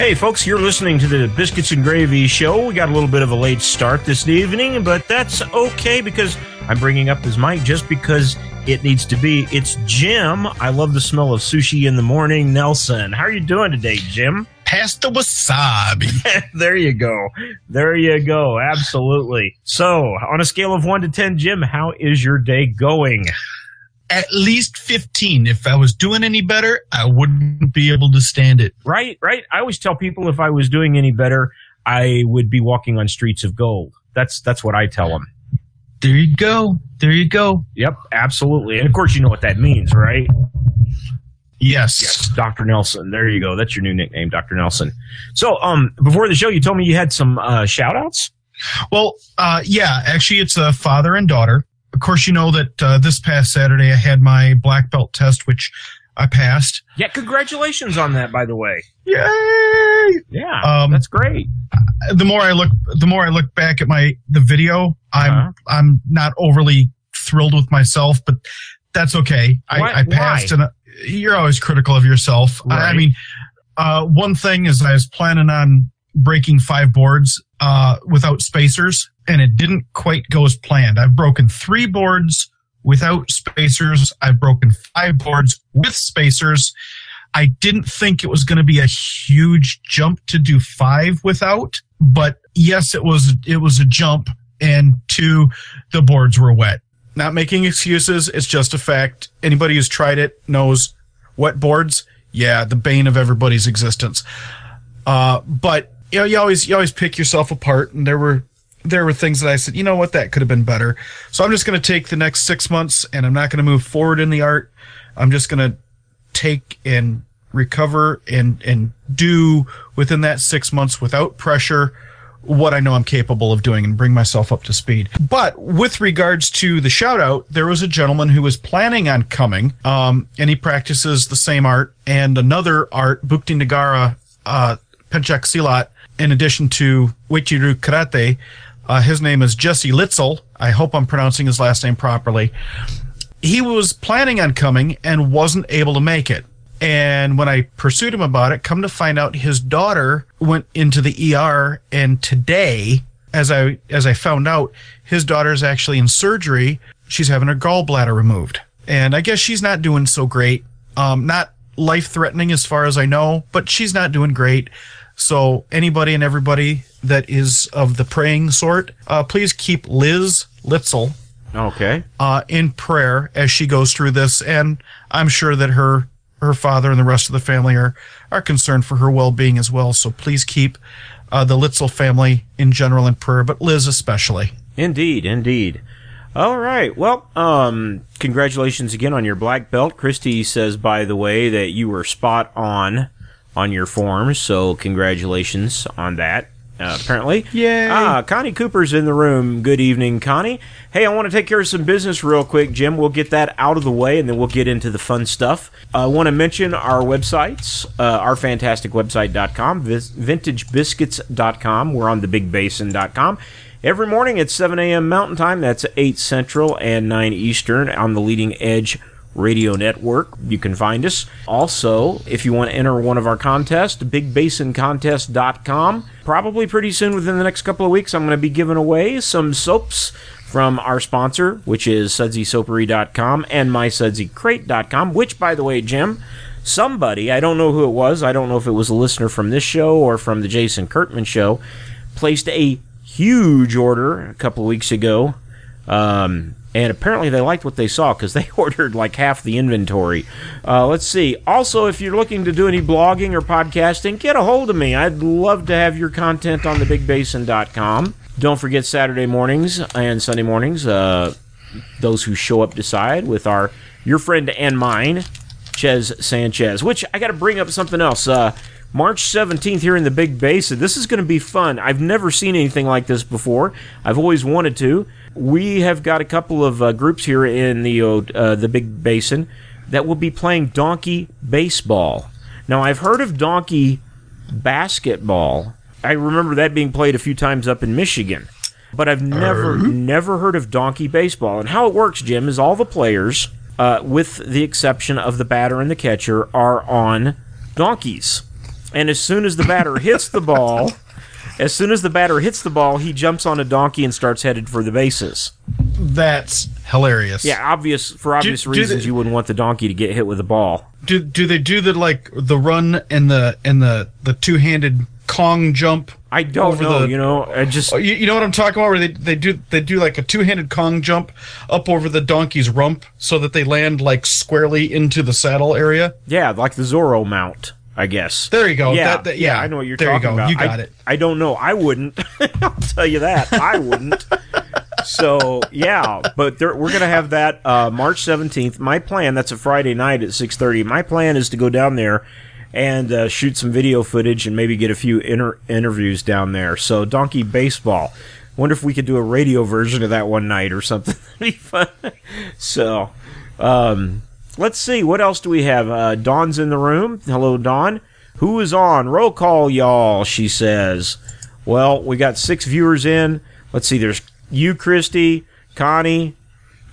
Hey, folks, you're listening to the Biscuits and Gravy Show. We got a little bit of a late start this evening, but that's okay because I'm bringing up his mic just because it needs to be. It's Jim. I love the smell of sushi in the morning. Nelson, how are you doing today, Jim? Past the wasabi. there you go. There you go. Absolutely. So, on a scale of 1 to 10, Jim, how is your day going? At least 15. If I was doing any better, I wouldn't be able to stand it. Right, right. I always tell people if I was doing any better, I would be walking on streets of gold. That's that's what I tell them. There you go. There you go. Yep, absolutely. And of course, you know what that means, right? Yes. yes. Dr. Nelson. There you go. That's your new nickname, Dr. Nelson. So, um, before the show, you told me you had some uh, shout outs? Well, uh, yeah, actually, it's a father and daughter of course, you know that uh, this past Saturday I had my black belt test, which I passed. Yeah, congratulations on that, by the way. Yay! Yeah, um, that's great. The more I look, the more I look back at my the video, I'm uh-huh. I'm not overly thrilled with myself, but that's okay. I, I passed, why? and uh, you're always critical of yourself. Right. I, I mean, uh, one thing is I was planning on breaking five boards uh, without spacers, and it didn't quite go as planned. I've broken three boards without spacers. I've broken five boards with spacers. I didn't think it was going to be a huge jump to do five without, but yes, it was. It was a jump, and two, the boards were wet. Not making excuses. It's just a fact. Anybody who's tried it knows wet boards. Yeah, the bane of everybody's existence. Uh, but you know, you always you always pick yourself apart, and there were there were things that I said, you know what, that could have been better. So I'm just going to take the next six months, and I'm not going to move forward in the art. I'm just going to take and recover and and do within that six months without pressure what I know I'm capable of doing and bring myself up to speed. But with regards to the shout out, there was a gentleman who was planning on coming, um, and he practices the same art and another art, Bukti Negara, uh, Pencak Silat, in addition to Uechi-ryu Karate. Uh, his name is Jesse Litzel. I hope I'm pronouncing his last name properly. He was planning on coming and wasn't able to make it. And when I pursued him about it, come to find out his daughter went into the ER and today, as I as I found out, his daughter is actually in surgery. She's having her gallbladder removed. And I guess she's not doing so great. Um, not life threatening as far as I know, but she's not doing great. So anybody and everybody that is of the praying sort, uh, please keep Liz Litzel okay uh, in prayer as she goes through this, and I'm sure that her her father and the rest of the family are are concerned for her well being as well. So please keep uh, the Litzel family in general in prayer, but Liz especially. Indeed, indeed. All right. Well, um, congratulations again on your black belt. Christy says, by the way, that you were spot on on your forms. So congratulations on that. Uh, apparently. yeah. Ah, Connie Cooper's in the room. Good evening, Connie. Hey, I want to take care of some business real quick, Jim. We'll get that out of the way and then we'll get into the fun stuff. I want to mention our websites, uh, ourfantasticwebsite.com, vintagebiscuits.com. We're on thebigbasin.com. Every morning at 7 a.m. Mountain Time, that's 8 Central and 9 Eastern on the Leading Edge Radio Network. You can find us. Also, if you want to enter one of our contests, bigbasincontest.com. Probably pretty soon within the next couple of weeks, I'm going to be giving away some soaps from our sponsor, which is sudsysoapery.com and mysudsycrate.com, which, by the way, Jim, somebody, I don't know who it was, I don't know if it was a listener from this show or from the Jason Kurtman show, placed a huge order a couple of weeks ago. Um, and apparently they liked what they saw because they ordered like half the inventory. Uh, let's see. Also, if you're looking to do any blogging or podcasting, get a hold of me. I'd love to have your content on thebigbasin.com. Don't forget Saturday mornings and Sunday mornings. Uh, those who show up decide with our your friend and mine, Ches Sanchez. Which I got to bring up something else. Uh, March 17th here in the Big Basin. This is going to be fun. I've never seen anything like this before. I've always wanted to. We have got a couple of uh, groups here in the uh, the Big Basin that will be playing donkey baseball. Now, I've heard of donkey basketball. I remember that being played a few times up in Michigan, but I've never uh. never heard of donkey baseball. And how it works, Jim, is all the players, uh, with the exception of the batter and the catcher, are on donkeys And as soon as the batter hits the ball, as soon as the batter hits the ball, he jumps on a donkey and starts headed for the bases. That's hilarious. Yeah, obvious for obvious do reasons they- you wouldn't want the donkey to get hit with a ball. Do do they do the like the run and the and the the two handed Kong jump? I don't Over know, the- you know, I just You, you know what I'm talking about? Where they, they do they do like a two handed Kong jump up over the donkey's rump so that they land like squarely into the saddle area. yeah, like the Zorro mount, I guess. There you go. Yeah, That- that- yeah, yeah. I know what you're There you talking go. about. You got I, it. I don't know. I wouldn't. I'll tell you that. I wouldn't. so yeah, but there, we're gonna have that uh, March 17th. My plan. That's a Friday night at 6:30. My plan is to go down there and uh, shoot some video footage and maybe get a few inter- interviews down there. So donkey baseball. Wonder if we could do a radio version of that one night or something. That'd be fun. So. Um, let's see. What else do we have? Uh, Dawn's in the room. Hello, Dawn. Who is on? Roll call, y'all, she says. Well, we got six viewers in. Let's see. There's you, Christy, Connie,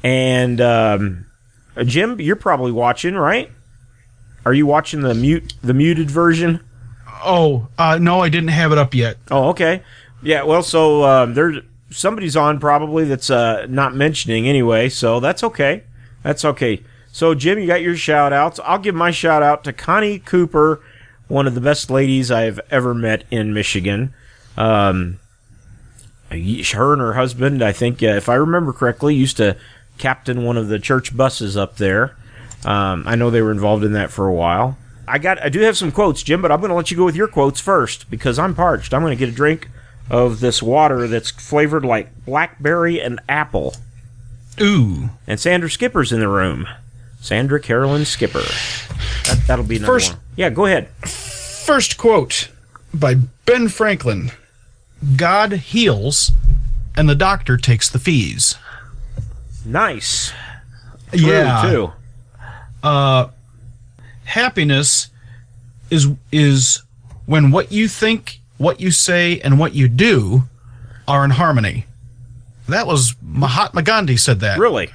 and um, uh, Jim. You're probably watching, right? Are you watching the mute the muted version? Oh, uh, no, I didn't have it up yet. Oh, okay. Yeah, well, so um, there's somebody's on probably that's uh, not mentioning anyway, so that's okay. That's okay. So, Jim, you got your shout outs. I'll give my shout out to Connie Cooper, one of the best ladies I've ever met in Michigan. Um, her and her husband, I think, uh, if I remember correctly, used to captain one of the church buses up there. Um, I know they were involved in that for a while. I got, I do have some quotes, Jim, but I'm going to let you go with your quotes first because I'm parched. I'm going to get a drink of this water that's flavored like blackberry and apple. Ooh. And Sandra Skipper's in the room. Sandra Carolyn Skipper. That, that'll be another First- one. Yeah, go ahead. First quote by Ben Franklin God heals, and the doctor takes the fees. Nice. True, yeah. too. Uh, happiness is is when what you think, what you say, and what you do are in harmony. That was Mahatma Gandhi said that. Really?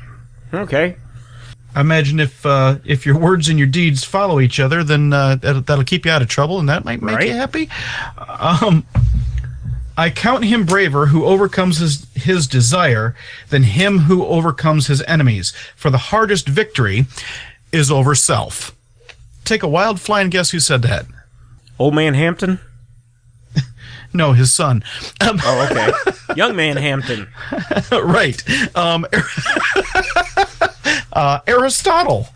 Okay. I imagine if uh, if your words and your deeds follow each other, then uh, that'll, that'll keep you out of trouble, and that might make Right. you happy. Um, I count him braver who overcomes his his desire than him who overcomes his enemies. For the hardest victory is over self. Take a wild flying guess who said that? Old man Hampton? No, his son. Um, Oh, okay. Young man Hampton. right. Um, uh, Aristotle.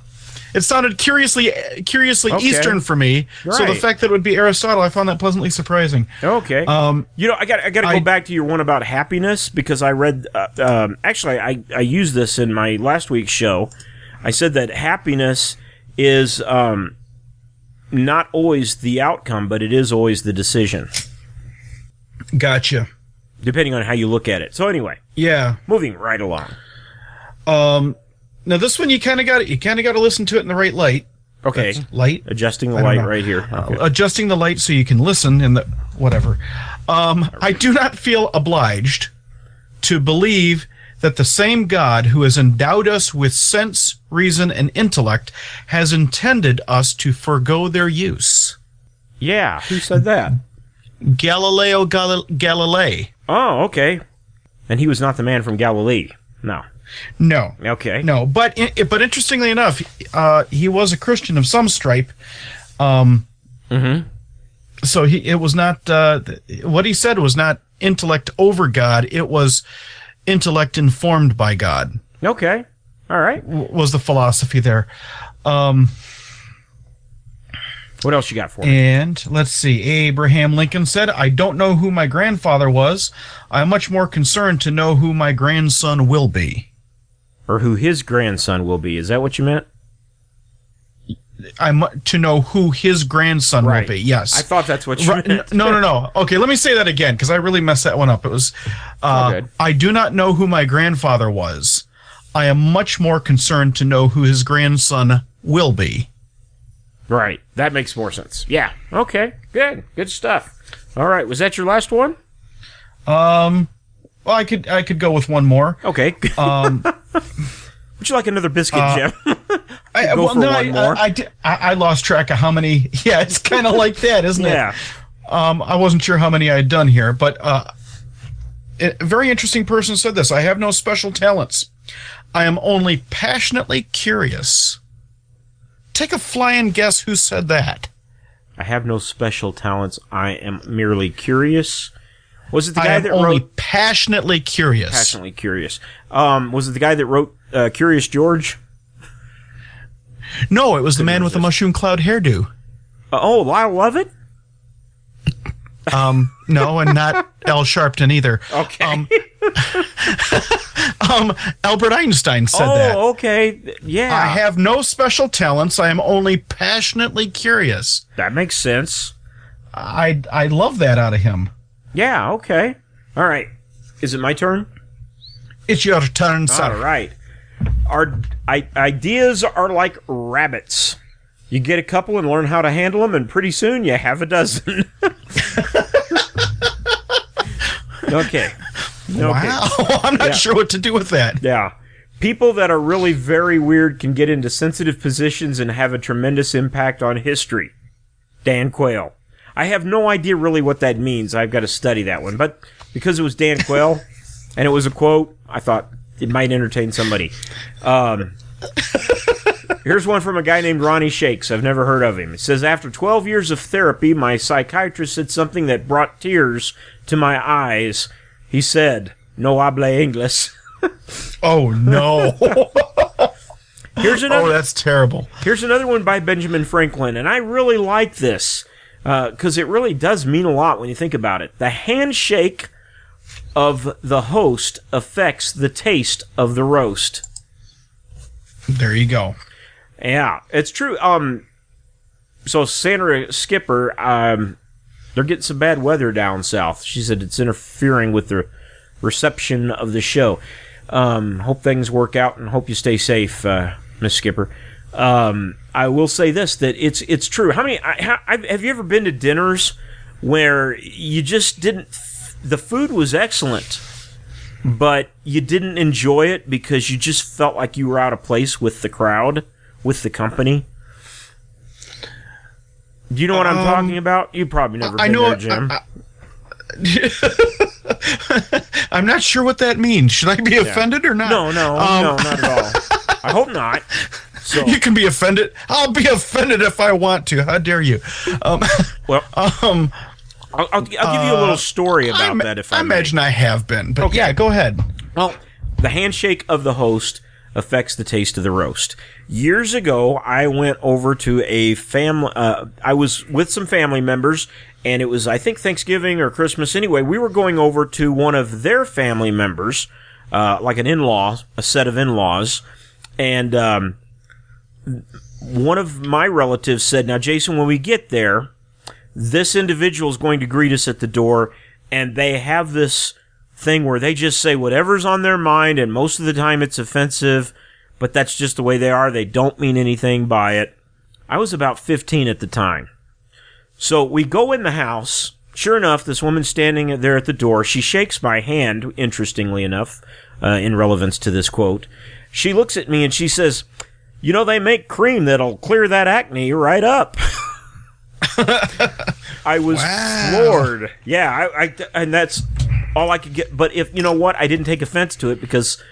It sounded curiously curiously Okay. Eastern for me. So the fact that it would be Aristotle, I found that pleasantly surprising. Okay. Um, You know, I got I got to go I- back to your one about happiness because I read. Uh, um, actually, I I used this in my last week's show. I said that happiness is um, not always the outcome, but it is always the decision, Gotcha. depending on how you look at it. So anyway, Yeah. moving right along. Um, now this one you kind of got it. you kind of got to listen to it in the right light. Okay, Light. adjusting the light know. right here. Okay. Adjusting the light so you can listen in the whatever. Um, I do not feel obliged to believe that the same God who has endowed us with sense, reason, and intellect has intended us to forego their use. yeah, who said that? Galileo Gal- Galilei. Oh, okay. And he was not the man from Galilee. No. No. Okay. No, but but interestingly enough, uh, he was a Christian of some stripe. Um, Mm-hmm. so he it was not uh, what he said was not intellect over God. It was intellect informed by God. Okay. All right. Was the philosophy there? Um, What else you got for me? and let's see. Abraham Lincoln said, "I don't know who my grandfather was. I'm much more concerned to know who my grandson will be." Or who his grandson will be? Is that what you meant? I'm to know who his grandson Right. will be. Yes, I thought that's what you Right, meant. n- no, no, no. Okay, let me say that again because I really messed that one up. It was, uh. I do not know who my grandfather was. I am much more concerned to know who his grandson will be. Right. That makes more sense. Yeah. Okay. Good. Good stuff. All right. Was that your last one? Um, well, I could I could go with one more. Okay. Um, Would you like another biscuit, Uh, Jim? I, Go well, for no, one I, more. I, I, I- lost track of how many. Yeah, it's kind of like that, isn't yeah. it? Yeah. Um, I wasn't sure how many I had done here, but uh, a very interesting person said this. I have no special talents. I am only passionately curious. Take a flying guess who said that. I have no special talents. I am merely curious. Was it the guy that only wrote passionately curious. Passionately Curious? Um, was it the guy that wrote uh, Curious George? No, it was the man with the mushroom cloud hairdo. Uh, oh, Lyle Lovett? Um, no, and not Al Sharpton either. Okay. Um, um, Albert Einstein said oh, that. okay. Yeah. I have no special talents. I am only passionately curious. that makes sense. I I love that out of him. Yeah, okay. All right. Is it my turn? It's your turn, sir. All right. Our I, ideas are like rabbits. You get a couple and learn how to handle them, and pretty soon you have a dozen. okay. Okay. Wow, I'm not Yeah. sure what to do with that. Yeah. People that are really very weird can get into sensitive positions and have a tremendous impact on history. Dan Quayle. I have no idea really what that means. I've got to study that one. But because it was Dan Quayle and it was a quote, I thought it might entertain somebody. Um, here's one from a guy named Ronnie Shakes. I've never heard of him. It says After 12 years of therapy, my psychiatrist said something that brought tears to my eyes. He said, No habla English. Oh no! Here's another, oh, that's terrible. Here's another one by Benjamin Franklin, and I really like this because it really does mean a lot when you think about it. The handshake of the host affects the taste of the roast. There you go. Yeah, it's true. Um, so Sandra Skipper, um, they're getting some bad weather down south. She said it's interfering with the reception of the show. Um, hope things work out and hope you stay safe, uh, Miss Skipper. Um, I will say this: that it's it's true. How many? I, I've- have you ever been to dinners where you just didn't? The food was excellent, but you didn't enjoy it because you just felt like you were out of place with the crowd, with the company. Do you know what I'm Um, talking about? You probably never I been know. there, Jim. I, am not sure what that means. Should I be offended or not? no, no, Um, no, not at all. I hope not. So, You can be offended. I'll be offended if I want to. How dare you? Um, well, um, I'll, I'll, I'll give you a little story about I, ima- that if I, I imagine I have been, but Okay. yeah, go ahead. Well, the handshake of the host affects the taste of the roast. Years ago, I went over to a family. Uh, I was with some family members, and it was I think Thanksgiving or Christmas. Anyway, we were going over to one of their family members, uh, like an in-law, a set of in-laws, and um, one of my relatives said, "Now, Jason, when we get there." this individual is going to greet us at the door, and they have this thing where they just say whatever's on their mind, and most of the time it's offensive, but that's just the way they are. They don't mean anything by it. I was about 15 at the time. So we go in the house. Sure enough, this woman's standing there at the door. She shakes my hand, interestingly enough, uh, in relevance to this quote. She looks at me and she says, You know, they make cream that'll clear that acne right up. I was Wow. floored. Yeah, I, I, and that's all I could get. But if you know what, I didn't take offense to it because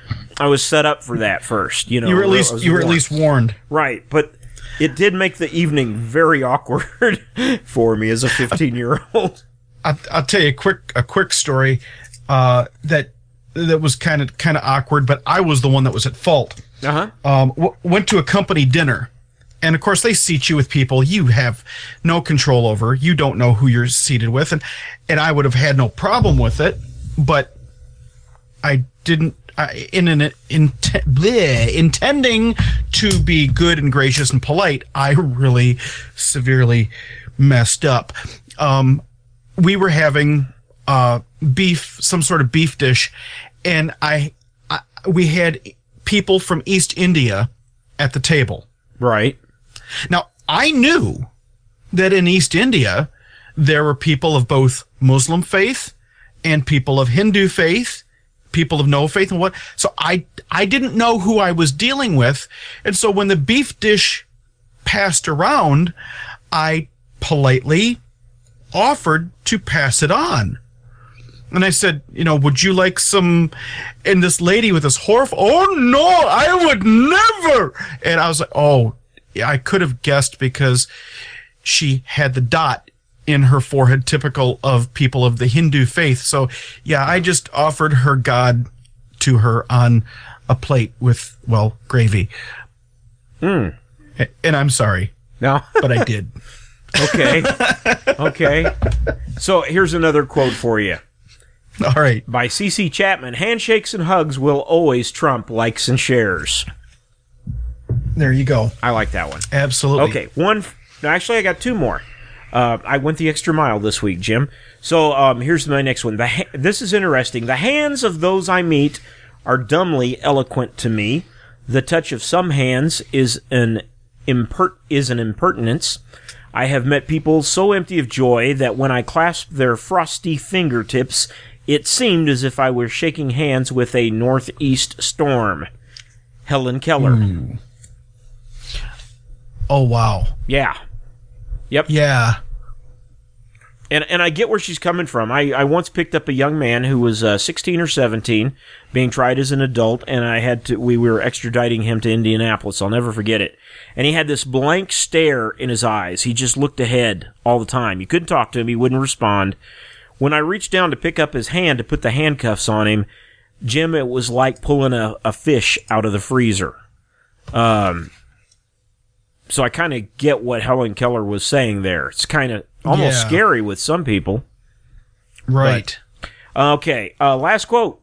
I was set up for that first. You know, You were at least you were at warned. least warned. right, but it did make the evening very awkward for me as a 15 year old. I'll, I'll tell you a quick a quick story uh, that that was kind of kind of awkward, but I was the one that was at fault. Uh huh. um, w- went to a company dinner. And of course, they seat you with people you have no control over. You don't know who you're seated with. And, and I would have had no problem with it, but I didn't, I, in an int- bleh, intending to be good and gracious and polite, I really severely messed up. Um, we were having uh, beef, some sort of beef dish, and I, I we had people from East India at the table. Right. Now, I knew that in East India there were people of both Muslim faith and people of Hindu faith, people of no faith and what. So I I didn't know who I was dealing with, and so when the beef dish passed around, I politely offered to pass it on. And I said, you know, would you like some? And this lady with this horror, oh no, I would never. And I was like, oh, yeah, I could have guessed because she had the dot in her forehead, typical of people of the Hindu faith. So, yeah, I just offered her God to her on a plate with, well, gravy. Mm. And I'm sorry. No. but I did. okay. Okay. So here's another quote for you. All right. By C.C. Chapman Handshakes and hugs will always trump likes and shares. There you go. I like that one. Absolutely. Okay. One. Actually, I got two more. Uh, I went the extra mile this week, Jim. So um, here's my next one. The ha- this is interesting. The hands of those I meet are dumbly eloquent to me. The touch of some hands is an impert- is an impertinence. I have met people so empty of joy that when I clasp their frosty fingertips, it seemed as if I were shaking hands with a northeast storm. Helen Keller. Mm. Oh wow. Yeah. Yep. Yeah. And and I get where she's coming from. I, I once picked up a young man who was uh, 16 or 17, being tried as an adult, and I had to we were extraditing him to Indianapolis. I'll never forget it. And he had this blank stare in his eyes. He just looked ahead all the time. You couldn't talk to him. He wouldn't respond. When I reached down to pick up his hand to put the handcuffs on him, Jim, it was like pulling a, a fish out of the freezer. Um, so I kind of get what Helen Keller was saying there. It's kind of almost Yeah. scary with some people. Right. Okay, uh, last quote.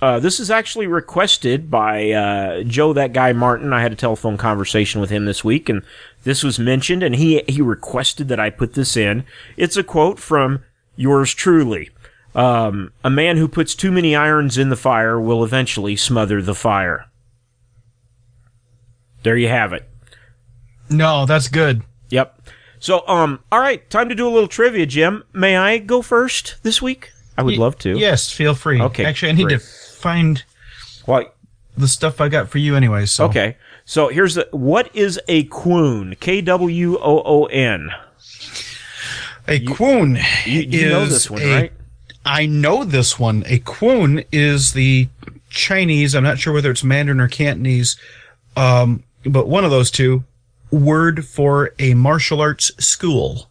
Uh, this is actually requested by uh, Joe, that guy Martin. I had a telephone conversation with him this week, and this was mentioned, and he he requested that I put this in. It's a quote from yours truly. Um, a man who puts too many irons in the fire will eventually smother the fire. There you have it. No, that's good. Yep. So, um, all right, time to do a little trivia, Jim. May I go first this week? I would Y- love to. Yes, feel free. Okay, Actually, I need great. to find Well, the stuff I got for you anyway. So okay. So here's the what is a kwoon? K W O O N. a kwoon You, you know is this one, a- right? I know this one. A kwoon is the Chinese. I'm not sure whether it's Mandarin or Cantonese, um, but one of those two. Word for a martial arts school.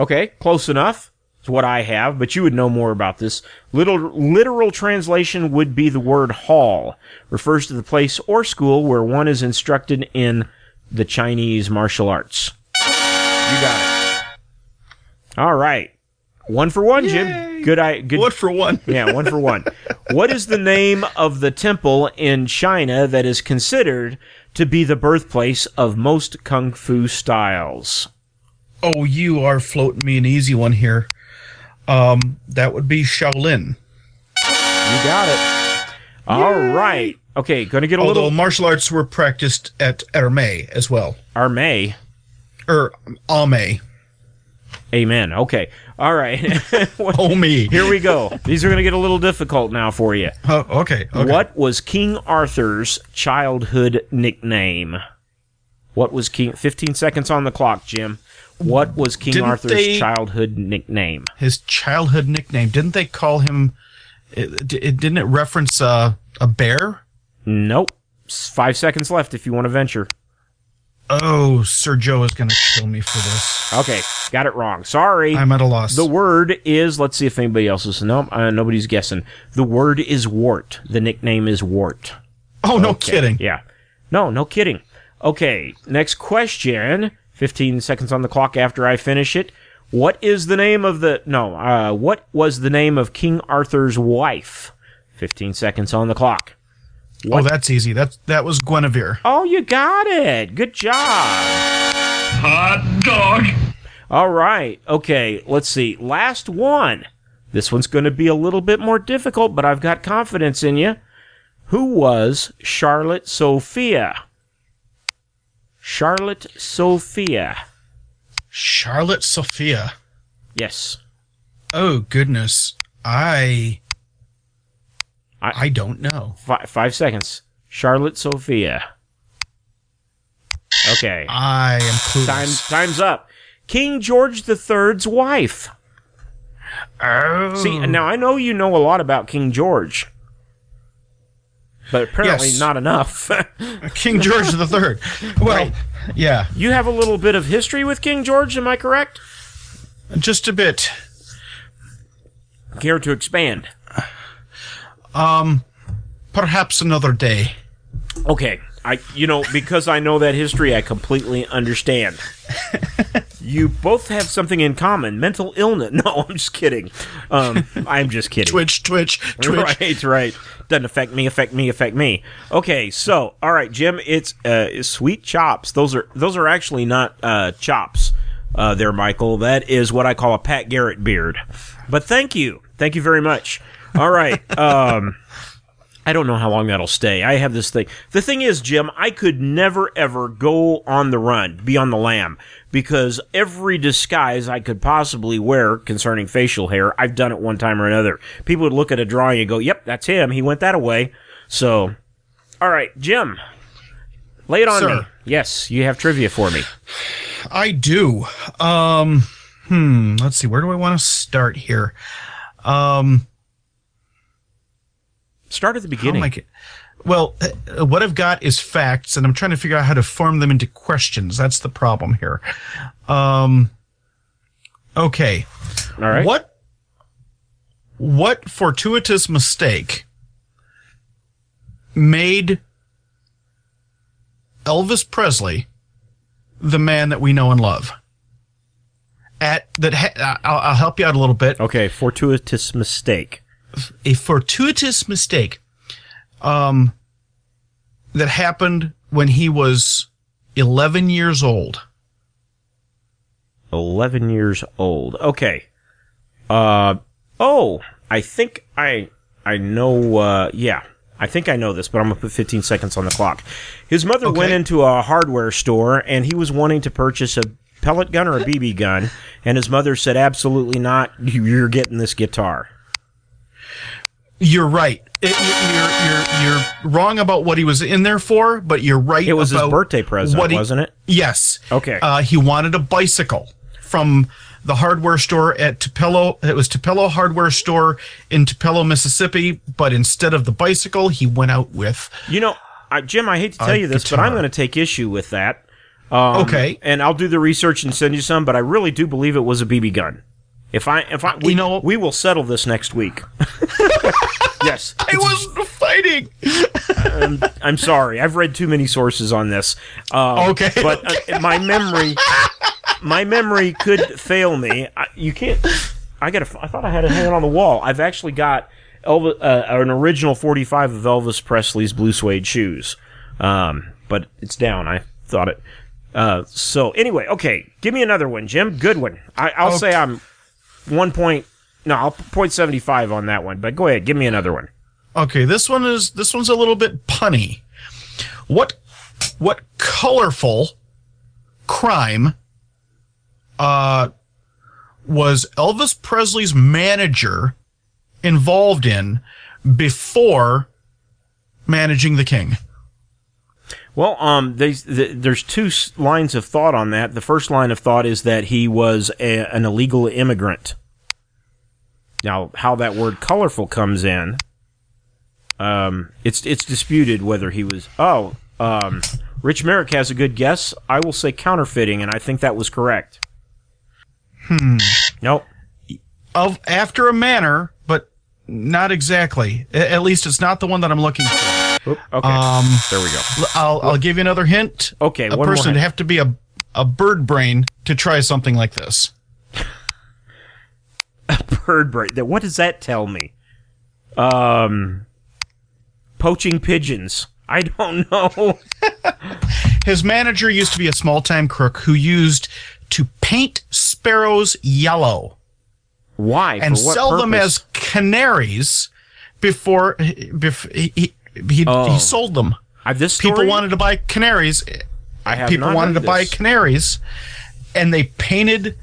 Okay, close enough. It's what I have, but you would know more about this. Little literal translation would be the word hall. Refers to the place or school where one is instructed in the Chinese martial arts. You got it. All right. One for one, Jim. Good I good One for one? Yeah, one for one. what is the name of the temple in China that is considered to be the birthplace of most kung fu styles? Oh, you are floating me an easy one here. Um, that would be Shaolin. You got it. All right. Okay, going to get a Although little martial arts were practiced at Emei as well, Emei. or Ame. Amen. Okay. All right. Oh me. Here we go. These are going to get a little difficult now for you. Oh, okay. okay. What was King Arthur's childhood nickname? What was King 15 seconds on the clock, Jim. What was King Didn't Arthur's they- childhood nickname? His childhood nickname? Didn't they call him? It, it didn't it reference uh, a bear? Nope. 5 seconds left if you want to venture. Oh, Sir Joe is gonna kill me for this. Okay, got it wrong. Sorry. I'm at a loss. The word is, let's see if anybody else is. No, uh, nobody's guessing. The word is wart. The nickname is wart. oh, no Okay, kidding. Yeah. No, no kidding. Okay, next question. 15 seconds on the clock after I finish it. What is the name of the. No, uh, what was the name of King Arthur's wife? 15 seconds on the clock. Oh, that's easy. That that was Guinevere. Oh, you got it. Good job. Hot dog. All right. Okay, let's see. Last one. This one's going to be a little bit more difficult, but I've got confidence in you. Who was Charlotte Sophia? Charlotte Sophia. Charlotte Sophia. Yes. Oh goodness. I I don't know. Fi five seconds. Charlotte Sophia. Okay. I am clueless. Time, time's up. King George III's wife. Oh. See, now I know you know a lot about King George, but apparently Yes. not enough. Uh, King George III. Well, Right. yeah, you have a little bit of history with King George, am I correct? just a bit. Care to expand? Perhaps another day. Okay, I you know because I know that history, I completely understand. you both have something in common: mental illness. No, I'm just kidding. Um, I'm just kidding. Twitch, twitch, twitch. Right, right. Doesn't affect me, affect me, affect me. Okay, so all right, Jim, it's uh, sweet chops. Those are those are actually not uh, chops. Uh, there, Michael. That is what I call a Pat Garrett beard. But thank you, thank you very much. All right. Um, I don't know how long that'll stay. I have this thing. The thing is, Jim, I could never ever go on the run, be on the lam, because every disguise I could possibly wear concerning facial hair, I've done it one time or another. People would look at a drawing and go, "Yep, that's him. He went that away." So, all right, Jim, lay it on Sir. me. Yes, you have trivia for me. I do. Um, hmm. Let's see. Where do I want to start here? Um, Start at the how beginning. am I get- well, uh, what I've got is facts, and I'm trying to figure out how to form them into questions. That's the problem here. Um, okay. all right. What what fortuitous mistake made Elvis Presley the man that we know and love? At that, ha- I'll, I'll help you out a little bit. Okay, fortuitous mistake. A fortuitous mistake, um, that happened when he was 11 years old. 11 years old. Okay. Uh oh, I think I I know uh yeah. I think I know this, but I'm going to put 15 seconds on the clock. His mother went into a hardware store and he was wanting to purchase a pellet gun or a BB gun and his mother said absolutely not. You're getting this guitar. You're right. It, you're, you're, you're wrong about what he was in there for, but you're right. It was his birthday present, he- wasn't it? Yes. Okay. Uh, he wanted a bicycle from the hardware store at Tupelo. It was Tupelo Hardware Store in Tupelo, Mississippi. But instead of the bicycle, he went out with. You know, I, Jim, I hate to tell you this, but I'm going to take issue with that. Um, Okay. And I'll do the research and send you some, but I really do believe it was a BB gun. If I, if I, we, You know- we will settle this next week. yes. I wasn't fighting. I'm sorry. I've read too many sources on this. Um, Okay, But uh, my memory, my memory could fail me. I, you can't. I got. I thought I had it hanging on the wall. I've actually got Elvis, uh, an original 45 of Elvis Presley's blue suede shoes, um, but it's down. I thought it. Uh, so anyway, okay. Give me another one, Jim. Good one. I, I'll say I'm one point. No, I'll point seventy five on that one. But go ahead. Give me another one. Okay, this one is this one's a little bit punny. What what colorful crime uh was Elvis Presley's manager involved in before managing the king? Well, um, there's, th- there's two lines of thought on that. The first line of thought is that he was a, an illegal immigrant. Now, how that word "colorful" comes in, um, it's it's disputed whether he was. Oh, um, Rich Merrick has a good guess. I will say counterfeiting, and I think that was correct. Hmm. Nope. Of after a manner, but not exactly. At least it's not the one that I'm looking for. Oop, okay. Um, there we go. I'll I'll give you another hint. Okay, a one more person would have to be a a bird brain to try something like this. A bird brain. What does that tell me? Um, poaching pigeons. I don't know. His manager used to be a small time crook who used to paint sparrows yellow Why and For what sell them as canaries before, before he, he, he, Oh. he sold them. I, this People story? wanted to buy canaries. I have People wanted to heard buy canaries, and they painted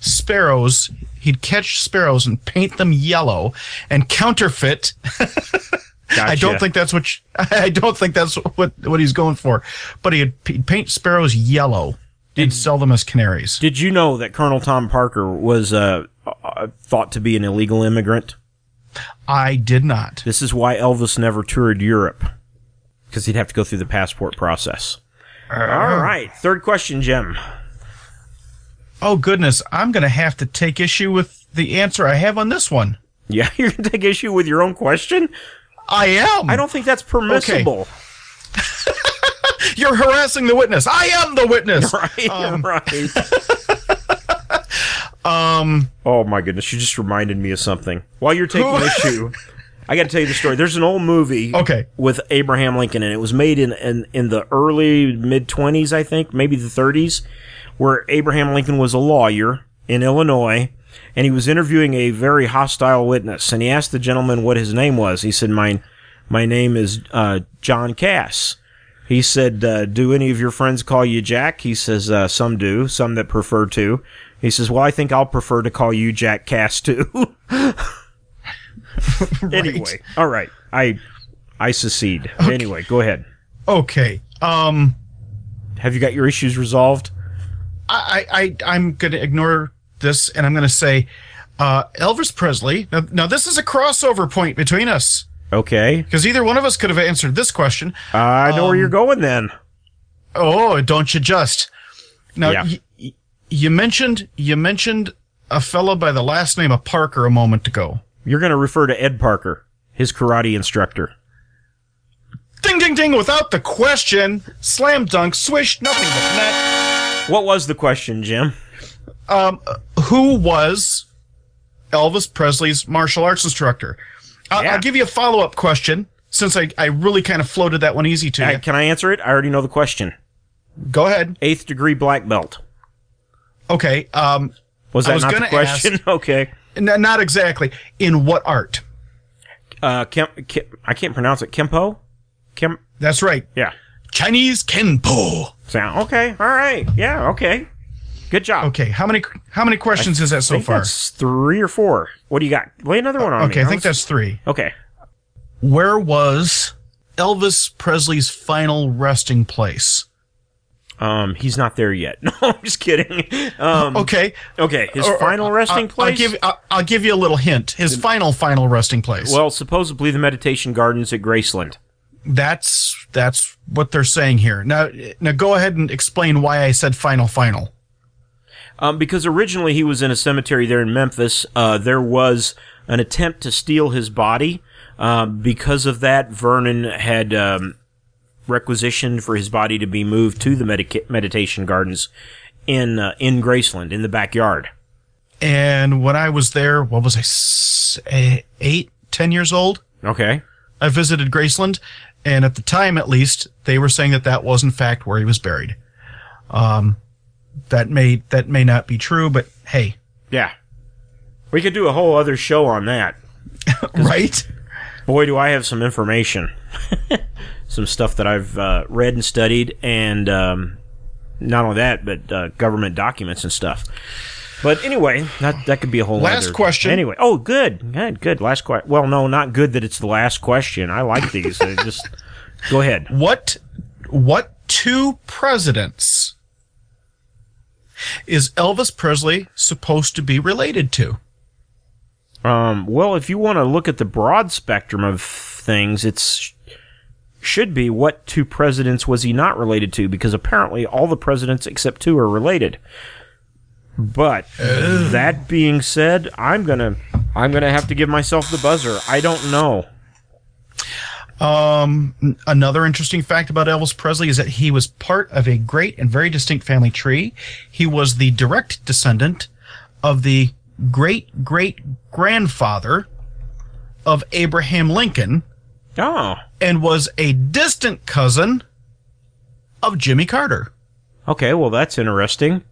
sparrows. He'd catch sparrows and paint them yellow and counterfeit gotcha. I don't think that's what you- I don't think that's what what he's going for. But he'd, he'd paint sparrows yellow and sell them as canaries. Did you know that Colonel Tom Parker was uh, uh, thought to be an illegal immigrant? I did not. This is why Elvis never toured Europe, because he'd have to go through the passport process. Uh-huh. All right, third question, Jim. Oh goodness, I'm going to have to take issue with the answer I have on this one. Yeah, you're gonna take issue with your own question. I am. I don't think that's permissible. You're harassing the witness. I am the witness. Right, um, right. Um. Oh my goodness! You just reminded me of something. While you're taking issue, I got to tell you the story. There's an old movie. Okay. With Abraham Lincoln, and it was made in in, in the early mid 20s, I think, maybe the 30s, where Abraham Lincoln was a lawyer in Illinois. And he was interviewing a very hostile witness, and he asked the gentleman what his name was. He said, "Mine, my name is uh, John Cass." He said, uh, "Do any of your friends call you Jack?" He says, uh, "Some do, some that prefer to." He says, "Well, I think I'll prefer to call you Jack Cass too." Anyway, all right, I I secede. Anyway, go ahead. Okay. Um. Have you got your issues resolved? I, I, I'm going to ignore this and I'm going to say uh, Elvis Presley. Now, now, this is a crossover point between us Okay, because either one of us could have answered this question. I know where you're going then. Oh, don't you just? Now, Yeah. y- you mentioned you mentioned a fellow by the last name of Parker a moment ago. You're going to refer to Ed Parker, his karate instructor. Ding, ding, ding! Without the question, slam dunk, swish, nothing but net. What was the question, Jim? Um, who was Elvis Presley's martial arts instructor? I'll, Yeah. I'll give you a follow up question since I, I really kind of floated that one easy to Uh, you. Can I answer it? I already know the question. Go ahead. Eighth degree black belt. Okay. Um, Was that was not the gonna question? okay. n- not exactly. In what art? Uh, I can't pronounce it. Kimpo. Kim. That's right. Yeah. Chinese Kenpo. Sound okay. All right. Yeah. Okay. Good job. Okay. How many how many questions is that so think far? three or four. What do you got? Lay another one on me. Okay, I think that's three. okay. Where was Elvis Presley's final resting place? Um, he's not there yet. No, I'm just kidding. Um, Okay. okay. His Or- or- final resting I'll, place. I'll give I'll, I'll give you a little hint. His final final resting place. well, supposedly the meditation gardens at Graceland. that's that's what they're saying here. Now now go ahead and explain why I said final final. Um, because originally he was in a cemetery there in Memphis. Uh, there was an attempt to steal his body. Um, because of that, Vernon had um, requisitioned for his body to be moved to the medica- meditation gardens in uh, in Graceland in the backyard. And when I was there, what was I, s- eh, eight, ten years old? Okay. I visited Graceland, and at the time, at least, they were saying that that was in fact where he was buried. Um, that may that may not be true, but hey, Yeah. We could do a whole other show on that. right? Boy, do I have some information. some stuff that I've uh, read and studied, and um, not only that, but uh, government documents and stuff. But anyway, that that could be a whole Last other- question. Anyway, oh, good, good, good. Last question. Well, no, not good that it's the last question. I like these. Just go ahead. What what two presidents is Elvis Presley supposed to be related to? Um, well, if you want to look at the broad spectrum of things, it's should be what two presidents was he not related to? Because apparently all the presidents except two are related. But that being said, I'm gonna I'm gonna have to give myself the buzzer. I don't know. Um, another interesting fact about Elvis Presley is that he was part of a great and very distinct family tree. He was the direct descendant of the great great grandfather of Abraham Lincoln Oh, and was a distant cousin of Jimmy Carter. okay. Well, that's interesting.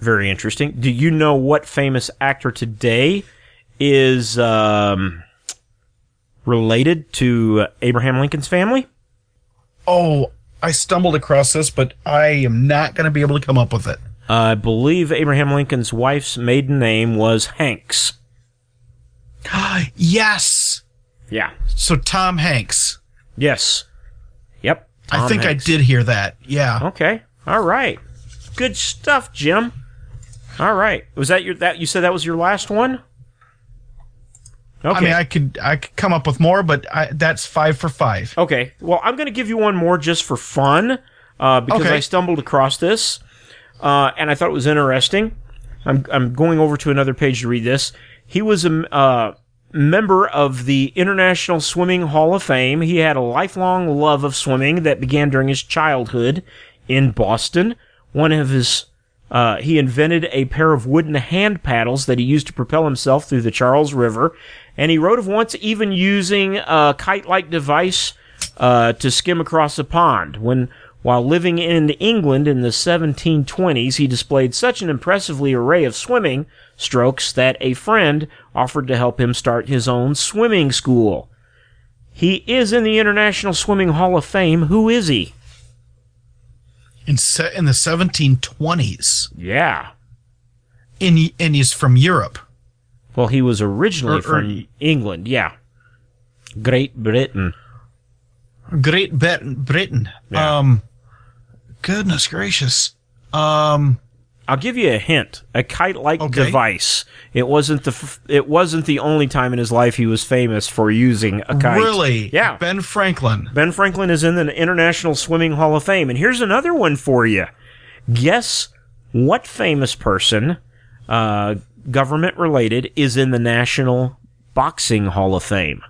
Very interesting. Do you know what famous actor today is um, related to Abraham Lincoln's family? Oh, I stumbled across this, but I am not going to be able to come up with it. I believe Abraham Lincoln's wife's maiden name was Hanks. yes. Yeah. So Tom Hanks. Yes. Yep. I think Hanks. I did hear that. Yeah. Okay. All right. Good stuff, Jim. All right. Was that your that you said that was your last one? Okay. I mean, I could I could come up with more, but I, that's five for five. Okay. Well, I'm going to give you one more just for fun uh, because Okay. I stumbled across this uh, and I thought it was interesting. I'm, I'm going over to another page to read this. He was a uh, member of the International Swimming Hall of Fame. He had a lifelong love of swimming that began during his childhood in Boston. One of his uh, he invented a pair of wooden hand paddles that he used to propel himself through the Charles River, and he wrote of once even using a kite-like device uh, to skim across a pond. When while living in England in the 1720s, he displayed such an impressively array of swimming strokes that a friend offered to help him start his own swimming school. He is in the International Swimming Hall of Fame. Who is he? In se- in the 1720s, Yeah. in and he's from Europe. Well, he was originally Or- or- from England. Yeah. Great Britain. Great Britain. Britain. Yeah. Um, goodness gracious. Um, I'll give you a hint. A kite-like Okay. device. It wasn't the f- it wasn't the only time in his life he was famous for using a kite. really? Yeah. Ben Franklin. Ben Franklin is in the International Swimming Hall of Fame. And here's another one for you. Guess what famous person, uh, government related, is in the National Boxing Hall of Fame?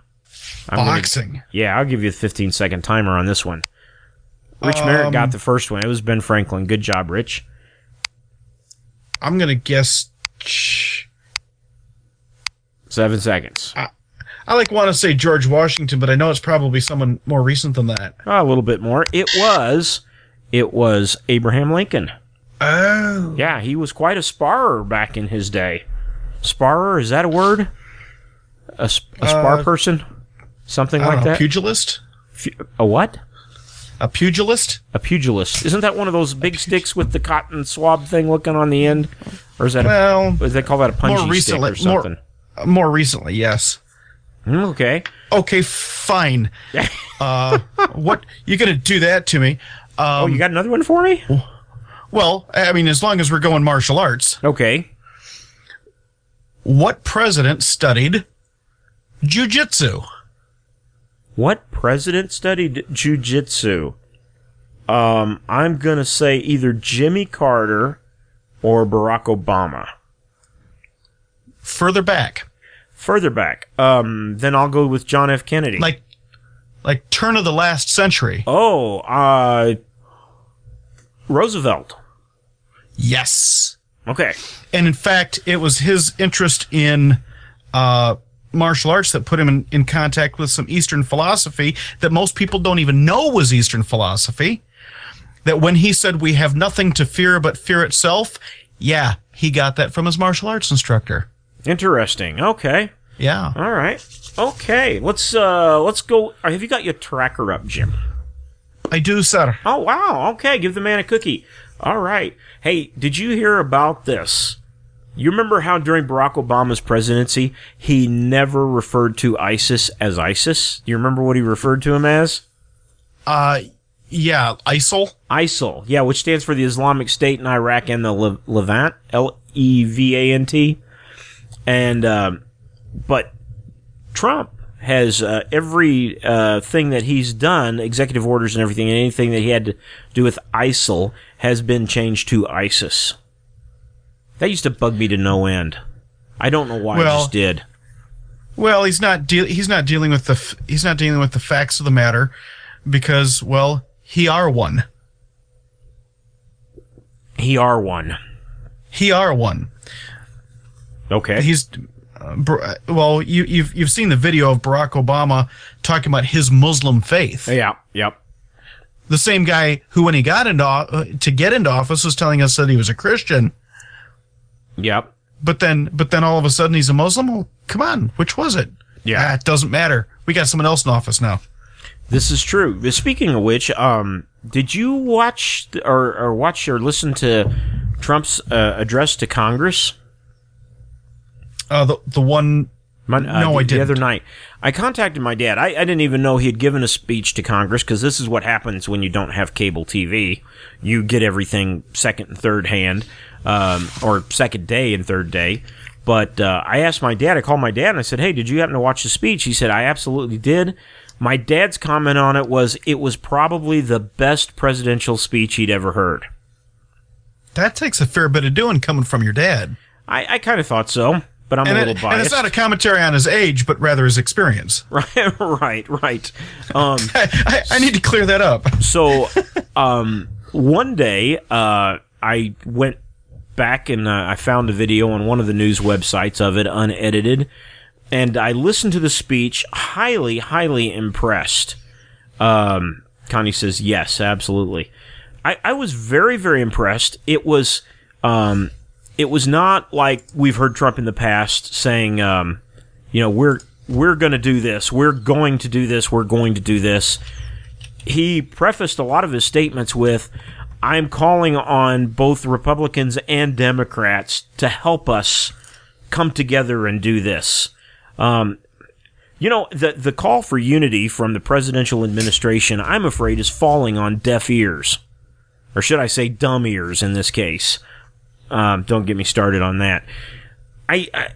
I'm gonna- Boxing. yeah, I'll give you a 15 second timer on this one. Rich Merritt Um, got the first one. It was Ben Franklin. Good job, Rich. I'm gonna guess. Seven seconds. I like want to say George Washington, but I know it's probably someone more recent than that. Oh, a little bit more. It was, it was Abraham Lincoln. Oh. Yeah, he was quite a sparrer back in his day. Sparrer is that a word? A, a spar Uh, person, something I like know, that. pugilist? A what? A pugilist? A pugilist. Isn't that one of those big sticks with the cotton swab thing looking on the end, or is that? A, Well, what do they call that a punji more recently, stick or more, something? more recently, yes. Mm, okay. Okay, fine. uh, what you gonna do that to me? Oh, Um, you got another one for me? well, I mean, as long as we're going martial arts, Okay. what president studied jujitsu? What president studied jujitsu? Um, I'm gonna say either Jimmy Carter or Barack Obama. Further back, Further back, um, then I'll go with John F. Kennedy. like, like turn of the last century. oh, uh, Roosevelt. Yes. Okay. And in fact, it was his interest in uh, martial arts that put him in, in contact with some Eastern philosophy that most people don't even know was Eastern philosophy. That when he said, We have nothing to fear but fear itself, yeah, he got that from his martial arts instructor. Interesting. Okay. Yeah. All right. Okay. Let's uh let's go. Have you got your tracker up, Jim? I do, sir. Oh wow. Okay. Give the man a cookie. All right. Hey, did you hear about this? You remember how during Barack Obama's presidency, he never referred to ISIS as ISIS? Do you remember what he referred to him as? Uh, yeah, ISIL. ISIL, yeah, which stands for the Islamic State in Iraq and the Le- Levant, L E V A N T. And, um, but Trump has uh, every uh, thing that he's done, executive orders and everything, anything that he had to do with ISIL has been changed to ISIS. That used to bug me to no end. I don't know why I just did. Well, he's not deal. He's not dealing with the. F- he's not dealing with the facts of the matter, because well, he are one. He are one. He are one. Okay. he's uh, uh, well you, you've you've seen the video of Barack Obama talking about his Muslim faith. yeah. Yep. The same guy who, when he got into uh, to get into office, was telling us that he was a Christian, Yep. but then but then all of a sudden he's a Muslim. Well, come on, which was it? Yeah. Ah, it doesn't matter. We got someone else in office now. This is true. Speaking of which, um, did you watch or, or watch or listen to Trump's uh, address to Congress? Uh, the the one uh, No, the, I The other night, I contacted my dad. I, I didn't even know he had given a speech to Congress because this is what happens when you don't have cable TV. You get everything second and third hand, um, or second day and third day. But uh, I asked my dad. I called my dad and I said, "Hey, did you happen to watch the speech?" He said, "I absolutely did." My dad's comment on it was, "It was probably the best presidential speech he'd ever heard." That takes a fair bit of doing coming from your dad. I, I kind of thought so, but I'm And, a it- little and it's not a commentary on his age, but rather his experience. right, right, right. Um, I, I, I need to clear that up. so um, one day uh, I went back and uh, I found a video on one of the news websites of it, unedited, and I listened to the speech. Highly, highly impressed. Um, Connie says yes, absolutely. I, I was very, very impressed. It was, um, it was not like we've heard Trump in the past saying, um, you know, we're we're going to do this, we're going to do this, we're going to do this he prefaced a lot of his statements with I'm calling on both Republicans and Democrats to help us come together and do this. Um, you know, the the call for unity from the presidential administration, I'm afraid, is falling on deaf ears, or should I say, dumb ears in this case. Um, don't get me started on that. I, I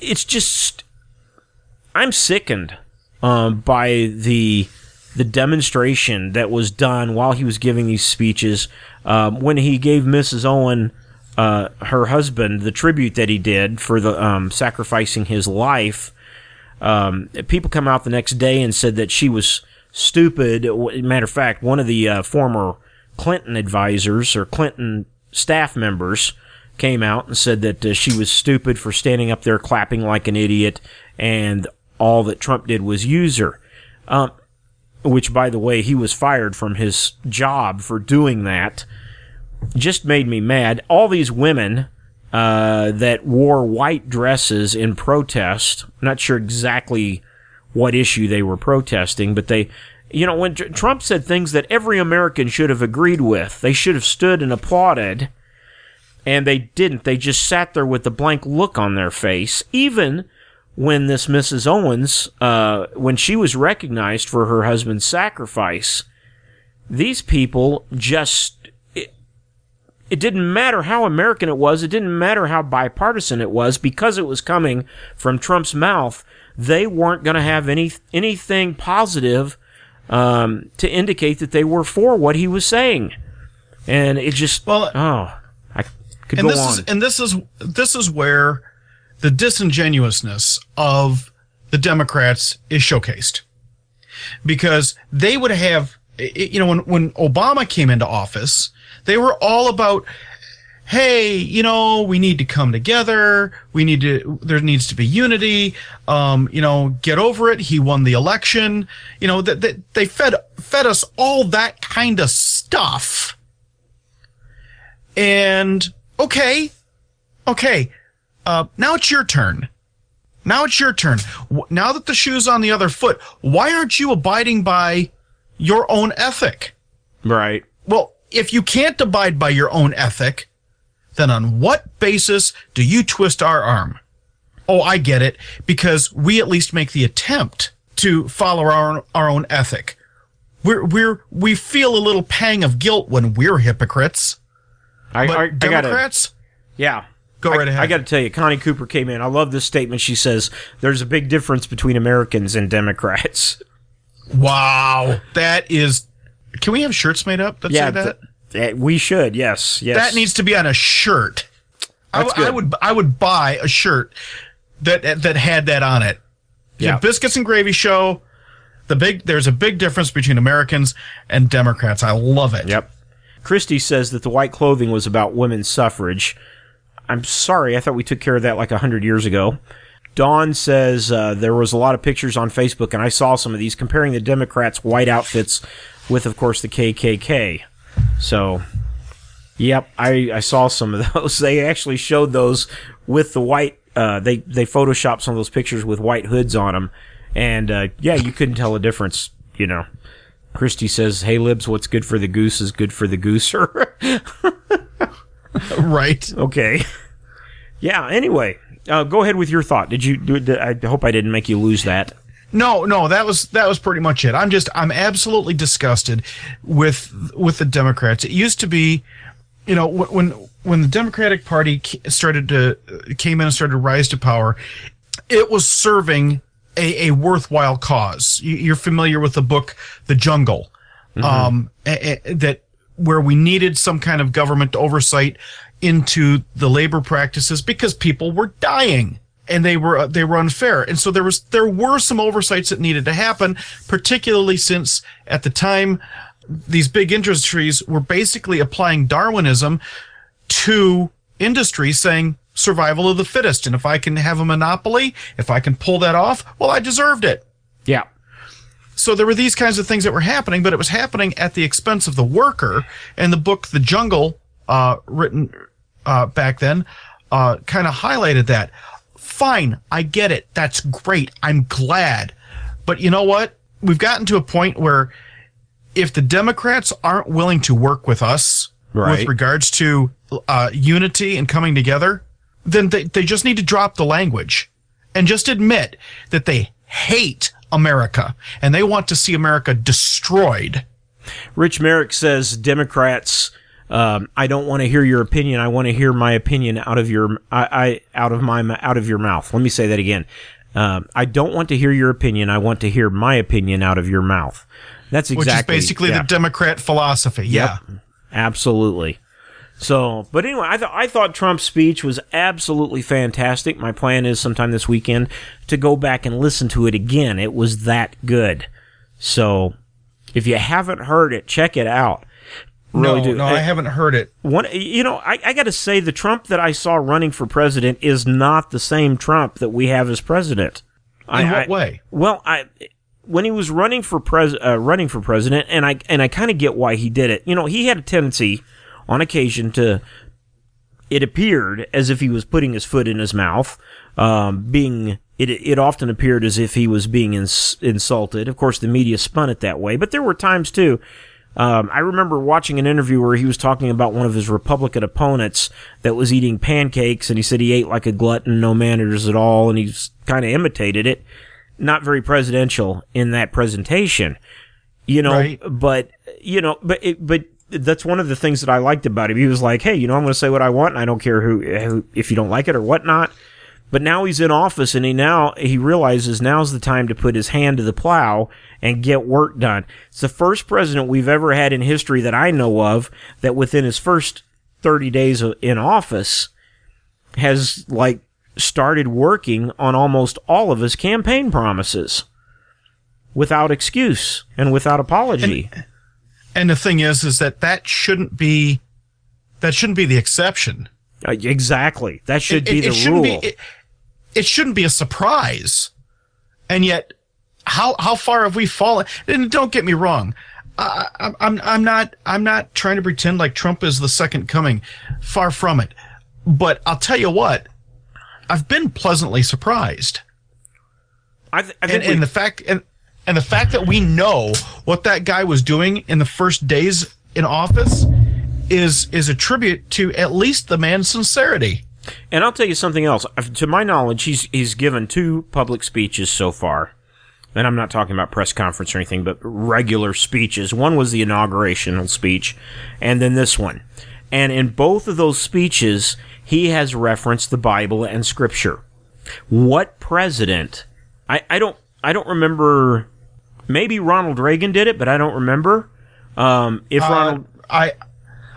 it's just I'm sickened um, by the the demonstration that was done while he was giving these speeches. Um, when he gave Mrs. Owen, uh, her husband, the tribute that he did for the um, sacrificing his life, um, people come out the next day and said that she was stupid. Matter of fact, one of the uh, former Clinton advisors or Clinton staff members came out and said that uh, she was stupid for standing up there clapping like an idiot, and all that Trump did was use her. Um, which, by the way, he was fired from his job for doing that. Just made me mad. All these women uh, that wore white dresses in protest. Not sure exactly what issue they were protesting, but they, you know, when Tr- Trump said things that every American should have agreed with, they should have stood and applauded, and they didn't. They just sat there with a blank look on their face, even when this Mrs. Owens, uh, when she was recognized for her husband's sacrifice. These people just it didn't matter how American it was, it didn't matter how bipartisan it was, because it was coming from Trump's mouth. They weren't going to have any anything positive um, to indicate that they were for what he was saying, and it just Well, oh, I could and go this on. is and this is this is where the disingenuousness of the Democrats is showcased. Because they would have you know when when Obama came into office they were all about hey you know we need to come together. We need to there needs to be unity. Um you know get over it. He won the election. You know that they, they fed fed us all that kind of stuff. And okay, okay, uh, now it's your turn. Now it's your turn. Now that the shoe's on the other foot, why aren't you abiding by your own ethic? right. Well, if you can't abide by your own ethic, then on what basis do you twist our arm? Oh, I get it. Because we at least make the attempt to follow our own, our own ethic. We're, we're, we feel a little pang of guilt when we're hypocrites. I, But I, I gotta, yeah. Go I, ahead. I got to tell you, Connie Cooper came in. I love this statement. She says, "There's a big difference between Americans and Democrats." Wow, that is. Can we have shirts made up that yeah, say that? th- eh, we should. Yes, yes. that needs to be on a shirt. I, That's I good. would I would buy a shirt that that had that on it. Yeah. The biscuits and gravy show. The big there's a big difference between Americans and Democrats. I love it. Yep. Christie says that the white clothing was about women's suffrage. I'm sorry, I thought we took care of that like a hundred years ago. Dawn says uh, there was a lot of pictures on Facebook, and I saw some of these comparing the Democrats' white outfits with, of course, the KKK. So, yep, I, I saw some of those. They actually showed those with the white. Uh, they they photoshopped some of those pictures with white hoods on them, and uh, yeah, you couldn't tell a difference. You know, Christy says, "Hey libs, what's good for the goose is good for the gooser." Right. okay. Yeah. Anyway, uh, go ahead with your thought. Did you? Did, I hope I didn't make you lose that. No, no, that was that was pretty much it. I'm just I'm absolutely disgusted with with the Democrats. It used to be, you know, when when the Democratic Party started to came in and started to rise to power, it was serving a, a worthwhile cause. You're familiar with the book The Jungle, mm-hmm. um, a, a, that where we needed some kind of government oversight into the labor practices because people were dying and they were uh, they were unfair. And so there was there were some oversights that needed to happen, particularly since at the time these big industries were basically applying Darwinism to industry, saying survival of the fittest. And if I can have a monopoly, if I can pull that off, well, I deserved it. Yeah. So there were these kinds of things that were happening, but it was happening at the expense of the worker. And the book, The Jungle, uh, written uh, back then, uh, kind of highlighted that. Fine, I get it. That's great. I'm glad. But you know what? We've gotten to a point where if the Democrats aren't willing to work with us right. with regards to uh, unity and coming together, then they, they just need to drop the language and just admit that they hate America and they want to see America destroyed. Rich Merrick says Democrats um, I don't want to hear your opinion. I want to hear my opinion out of your I, I out of my out of your mouth. Let me say that again. Um, I don't want to hear your opinion. I want to hear my opinion out of your mouth. That's exactly which is basically yeah. the Democrat philosophy. Yeah, yep, absolutely. So, but anyway, I thought I thought Trump's speech was absolutely fantastic. My plan is sometime this weekend to go back and listen to it again. It was that good. So, if you haven't heard it, check it out. Really no, do. No, I, I haven't heard it. One, you know, I, I got to say, the Trump that I saw running for president is not the same Trump that we have as president. In I, what way? Well, I when he was running for pres uh, running for president, and I and I kind of get why he did it. You know, he had a tendency, on occasion, to it appeared as if he was putting his foot in his mouth, um, being it, it often appeared as if he was being ins- insulted. Of course, the media spun it that way, but there were times too um, I remember watching an interview where he was talking about one of his Republican opponents that was eating pancakes, and he said he ate like a glutton, no manners at all, and he's kind of imitated it. Not very presidential in that presentation, you know. Right. But you know, but it, but that's one of the things that I liked about him. He was like, "Hey, you know, I'm going to say what I want, and I don't care who, who if you don't like it or whatnot." But now he's in office, and he now he realizes now's the time to put his hand to the plow and get work done. It's the first president we've ever had in history that I know of that within his first 30 days in office has like started working on almost all of his campaign promises without excuse and without apology. And, and the thing is is that that shouldn't be that shouldn't be the exception. Uh, exactly. That should it, be it, the it rule. Be, it, it shouldn't be a surprise. And yet how how far have we fallen? And don't get me wrong, I, I'm I'm not I'm not trying to pretend like Trump is the second coming. Far from it. But I'll tell you what, I've been pleasantly surprised. I, th- I think and, and the fact and and the fact that we know what that guy was doing in the first days in office is is a tribute to at least the man's sincerity. And I'll tell you something else. To my knowledge, he's he's given two public speeches so far and I'm not talking about press conference or anything, but regular speeches. One was the inaugurational speech, and then this one. And in both of those speeches, he has referenced the Bible and Scripture. What president? I, I don't I don't remember. Maybe Ronald Reagan did it, but I don't remember. Um, if uh, Ronald, I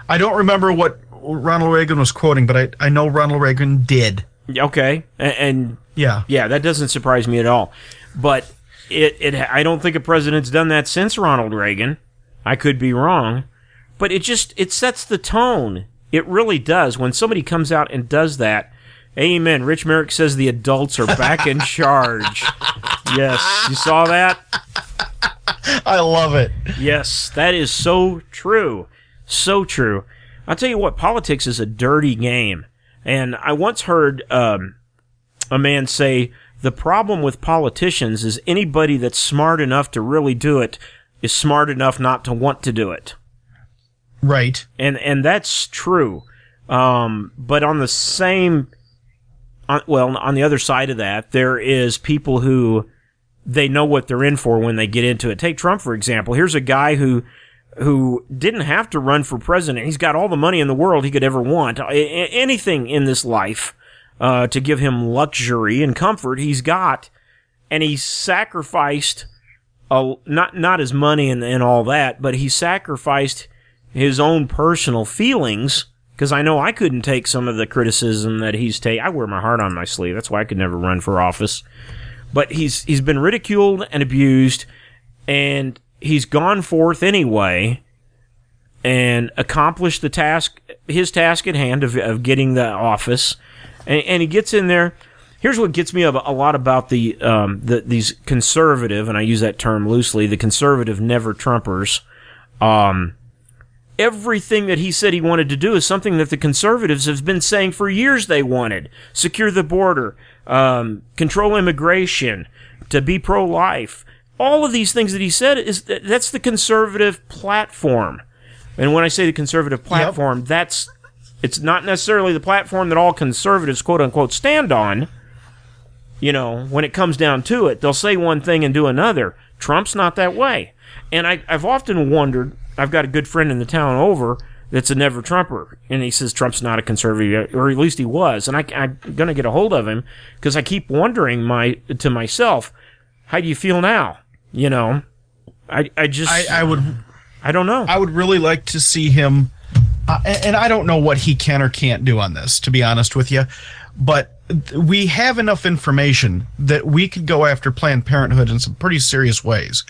I don't remember what Ronald Reagan was quoting, but I I know Ronald Reagan did. Okay, and, and yeah, yeah, that doesn't surprise me at all. But it, it I don't think a president's done that since Ronald Reagan. I could be wrong, but it just it sets the tone. It really does. When somebody comes out and does that, amen. Rich Merrick says the adults are back in charge. Yes, you saw that? I love it. Yes, that is so true. So true. I'll tell you what, politics is a dirty game. And I once heard um, a man say, the problem with politicians is anybody that's smart enough to really do it is smart enough not to want to do it. Right. And and that's true. Um, but on the same on, well, on the other side of that, there is people who they know what they're in for when they get into it. Take Trump for example. Here's a guy who who didn't have to run for president. He's got all the money in the world he could ever want. Anything in this life uh, to give him luxury and comfort, he's got, and he sacrificed not not his money and, and all that, but he sacrificed his own personal feelings because I know I couldn't take some of the criticism that he's taken. I wear my heart on my sleeve. That's why I could never run for office. But he's he's been ridiculed and abused, and he's gone forth anyway and accomplished the task, his task at hand of, of getting the office. And, and he gets in there. Here's what gets me a, a lot about the, um, the these conservative, and I use that term loosely, the conservative never Trumpers. Um, everything that he said he wanted to do is something that the conservatives have been saying for years they wanted: secure the border, um, control immigration, to be pro-life all of these things that he said is that that's the conservative platform. And when I say the conservative platform, yep. that's it's not necessarily the platform that all conservatives quote unquote stand on. You know, when it comes down to it, they'll say one thing and do another. Trump's not that way. And I, I've often wondered, I've got a good friend in the town over that's a never Trumper, and he says Trump's not a conservative, or at least he was. And I, am going to get a hold of him because I keep wondering my to myself, how do you feel now? You know, I I just I, I would I don't know. I would really like to see him, uh, and, and I don't know what he can or can't do on this, to be honest with you, but we have enough information that we could go after Planned Parenthood in some pretty serious ways.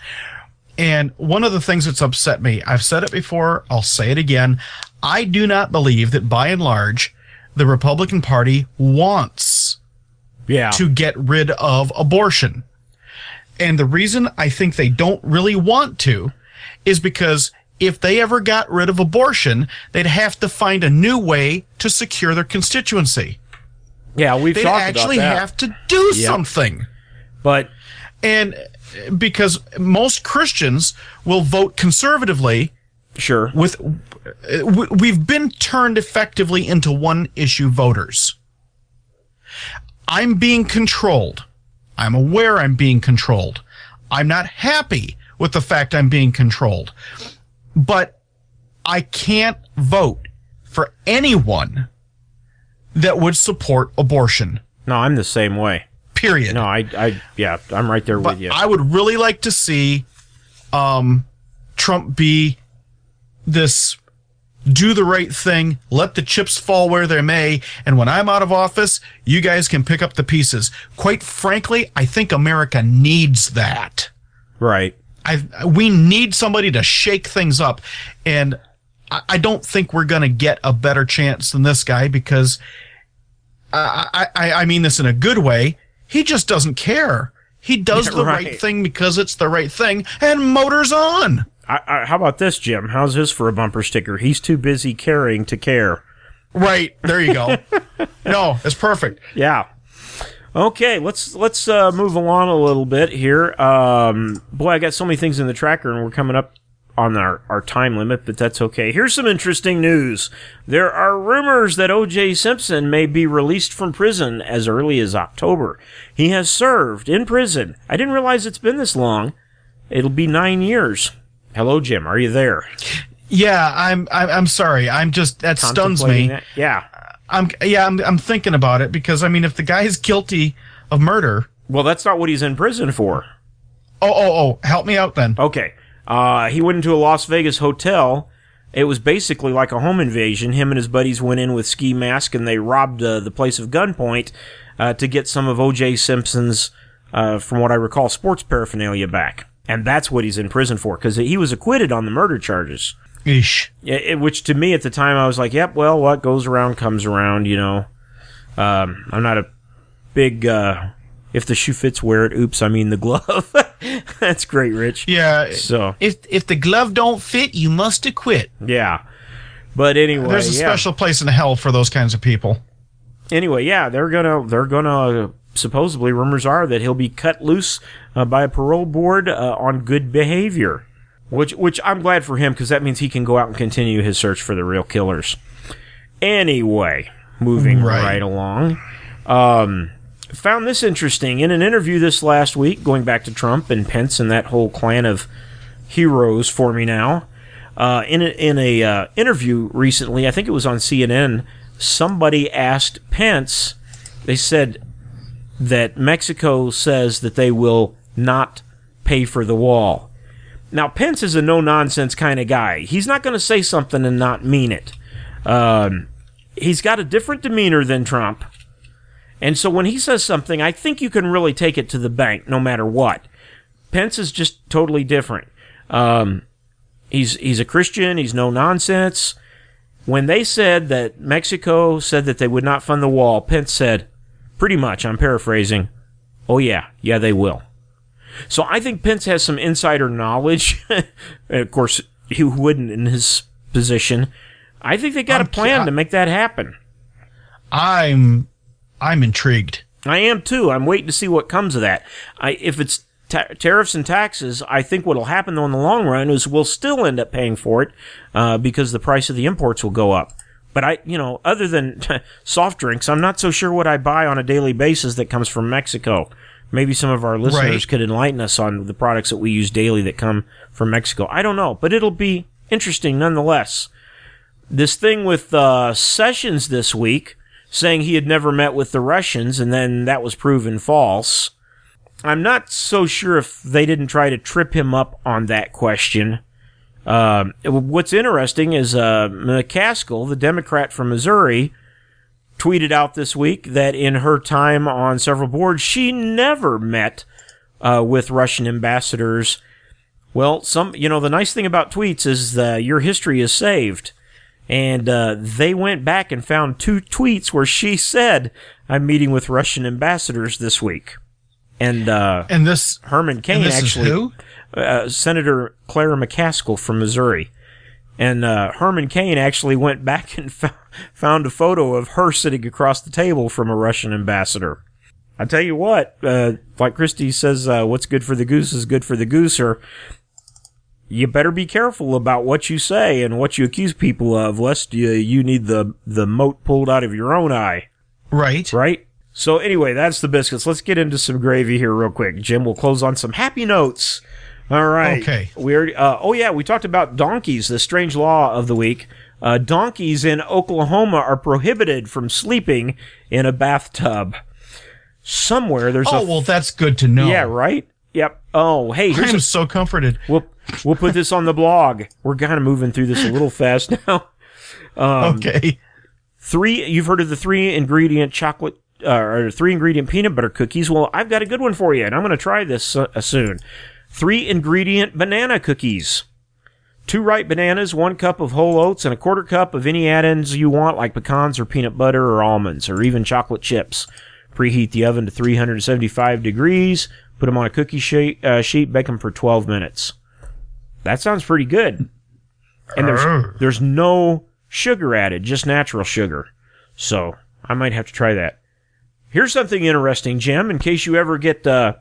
And one of the things that's upset me, I've said it before, I'll say it again. I do not believe that by and large, the Republican Party wants yeah. to get rid of abortion. And the reason I think they don't really want to is because if they ever got rid of abortion, they'd have to find a new way to secure their constituency. Yeah, we've talked about it. they'd actually have to do yep. something. But and because most Christians will vote conservatively, sure. With we've been turned effectively into one issue voters. I'm being controlled. I'm aware I'm being controlled. I'm not happy with the fact I'm being controlled. But I can't vote for anyone that would support abortion. No, I'm the same way. Period. No, I, I, yeah, I'm right there but with you. I would really like to see, um, Trump be this do the right thing, let the chips fall where they may, and when I'm out of office, you guys can pick up the pieces. Quite frankly, I think America needs that. Right. I we need somebody to shake things up, and I, I don't think we're going to get a better chance than this guy because I, I I mean this in a good way. He just doesn't care. He does yeah, the right. right thing because it's the right thing, and motors on. I, I, how about this, Jim? How's this for a bumper sticker? He's too busy caring to care. Right there, you go. no, it's perfect. Yeah. Okay, let's let's uh, move along a little bit here. Um, boy, I got so many things in the tracker, and we're coming up on our, our time limit, but that's okay. Here's some interesting news. There are rumors that O.J. Simpson may be released from prison as early as October. He has served in prison. I didn't realize it's been this long. It'll be nine years. Hello, Jim. Are you there? Yeah, I'm. I'm, I'm sorry. I'm just that stuns me. That? Yeah. I'm. Yeah, I'm. I'm thinking about it because I mean, if the guy is guilty of murder, well, that's not what he's in prison for. Oh, oh, oh! Help me out then. Okay. Uh, he went into a Las Vegas hotel. It was basically like a home invasion. Him and his buddies went in with ski masks and they robbed uh, the place of gunpoint uh, to get some of O.J. Simpson's, uh, from what I recall, sports paraphernalia back and that's what he's in prison for because he was acquitted on the murder charges. Ish. It, which to me at the time I was like, yep, well, what goes around comes around, you know. Um, I'm not a big. Uh, if the shoe fits, wear it. Oops, I mean the glove. That's great, Rich. Yeah. So if if the glove don't fit, you must acquit. Yeah. But anyway, there's a yeah. special place in hell for those kinds of people. Anyway, yeah, they're gonna they're gonna supposedly rumors are that he'll be cut loose uh, by a parole board uh, on good behavior, which which I'm glad for him because that means he can go out and continue his search for the real killers. Anyway, moving right, right along. Um, found this interesting in an interview this last week, going back to Trump and Pence and that whole clan of heroes for me now. Uh, in a, in a uh, interview recently, I think it was on CNN, somebody asked Pence. They said that Mexico says that they will not pay for the wall. Now Pence is a no nonsense kind of guy. He's not going to say something and not mean it. Um, he's got a different demeanor than Trump. And so when he says something, I think you can really take it to the bank no matter what. Pence is just totally different. Um, he's he's a Christian. He's no nonsense. When they said that Mexico said that they would not fund the wall, Pence said, pretty much, I'm paraphrasing, "Oh yeah, yeah they will." So I think Pence has some insider knowledge. of course, he wouldn't in his position. I think they got I'm a plan ca- to make that happen. I'm I'm intrigued. I am too. I'm waiting to see what comes of that. I, if it's ta- tariffs and taxes, I think what'll happen though in the long run is we'll still end up paying for it uh, because the price of the imports will go up. But I, you know, other than soft drinks, I'm not so sure what I buy on a daily basis that comes from Mexico. Maybe some of our listeners Right. could enlighten us on the products that we use daily that come from Mexico. I don't know, but it'll be interesting nonetheless. This thing with uh, Sessions this week saying he had never met with the Russians, and then that was proven false. I'm not so sure if they didn't try to trip him up on that question. Um, what's interesting is uh, McCaskill, the Democrat from Missouri, tweeted out this week that in her time on several boards, she never met uh, with Russian ambassadors. Well, some you know the nice thing about tweets is your history is saved, and uh, they went back and found two tweets where she said, "I'm meeting with Russian ambassadors this week," and uh, And this Herman Cain this actually uh, Senator Clara McCaskill from Missouri. And uh, Herman Cain actually went back and fo- found a photo of her sitting across the table from a Russian ambassador. I tell you what, uh, like Christie says, uh, what's good for the goose is good for the gooser. You better be careful about what you say and what you accuse people of, lest you, you need the, the mote pulled out of your own eye Right. right? So anyway, that's the biscuits. Let's get into some gravy here real quick. Jim, we'll close on some happy notes. All right. Okay. We already, uh, oh yeah, we talked about donkeys, the strange law of the week. Uh, donkeys in Oklahoma are prohibited from sleeping in a bathtub. Somewhere there's Oh a well, that's good to know. yeah, right. Yep. Oh, hey, I'm a, so comforted. we'll we'll put this on the blog. We're kind of moving through this a little fast now. Um, okay. three you've heard of the three ingredient chocolate uh, or three ingredient peanut butter cookies well i've got a good one for you and i'm going to try this uh, soon three ingredient banana cookies two ripe bananas one cup of whole oats and a quarter cup of any add-ins you want like pecans or peanut butter or almonds or even chocolate chips preheat the oven to 375 degrees put them on a cookie sheet, uh, sheet bake them for 12 minutes that sounds pretty good and there's there's no sugar added, just natural sugar. So I might have to try that. Here's something interesting, Jim. In case you ever get uh,